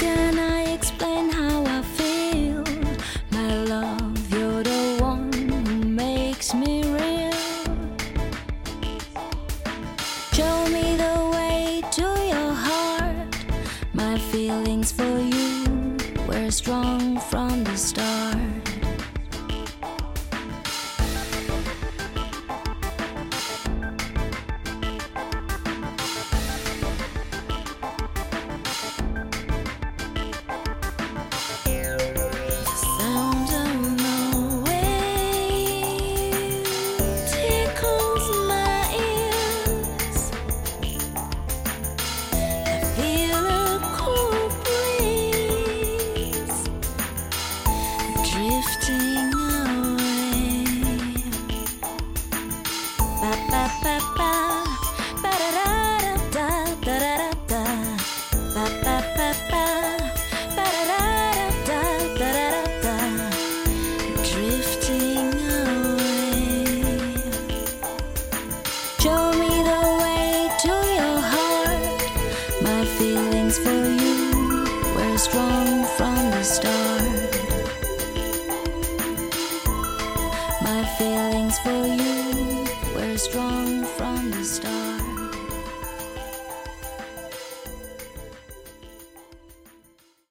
can I explain how I feel? My love, you're the one who makes me real. Show me the way to your heart. My feelings for you were strong from the start. my feelings for you strong from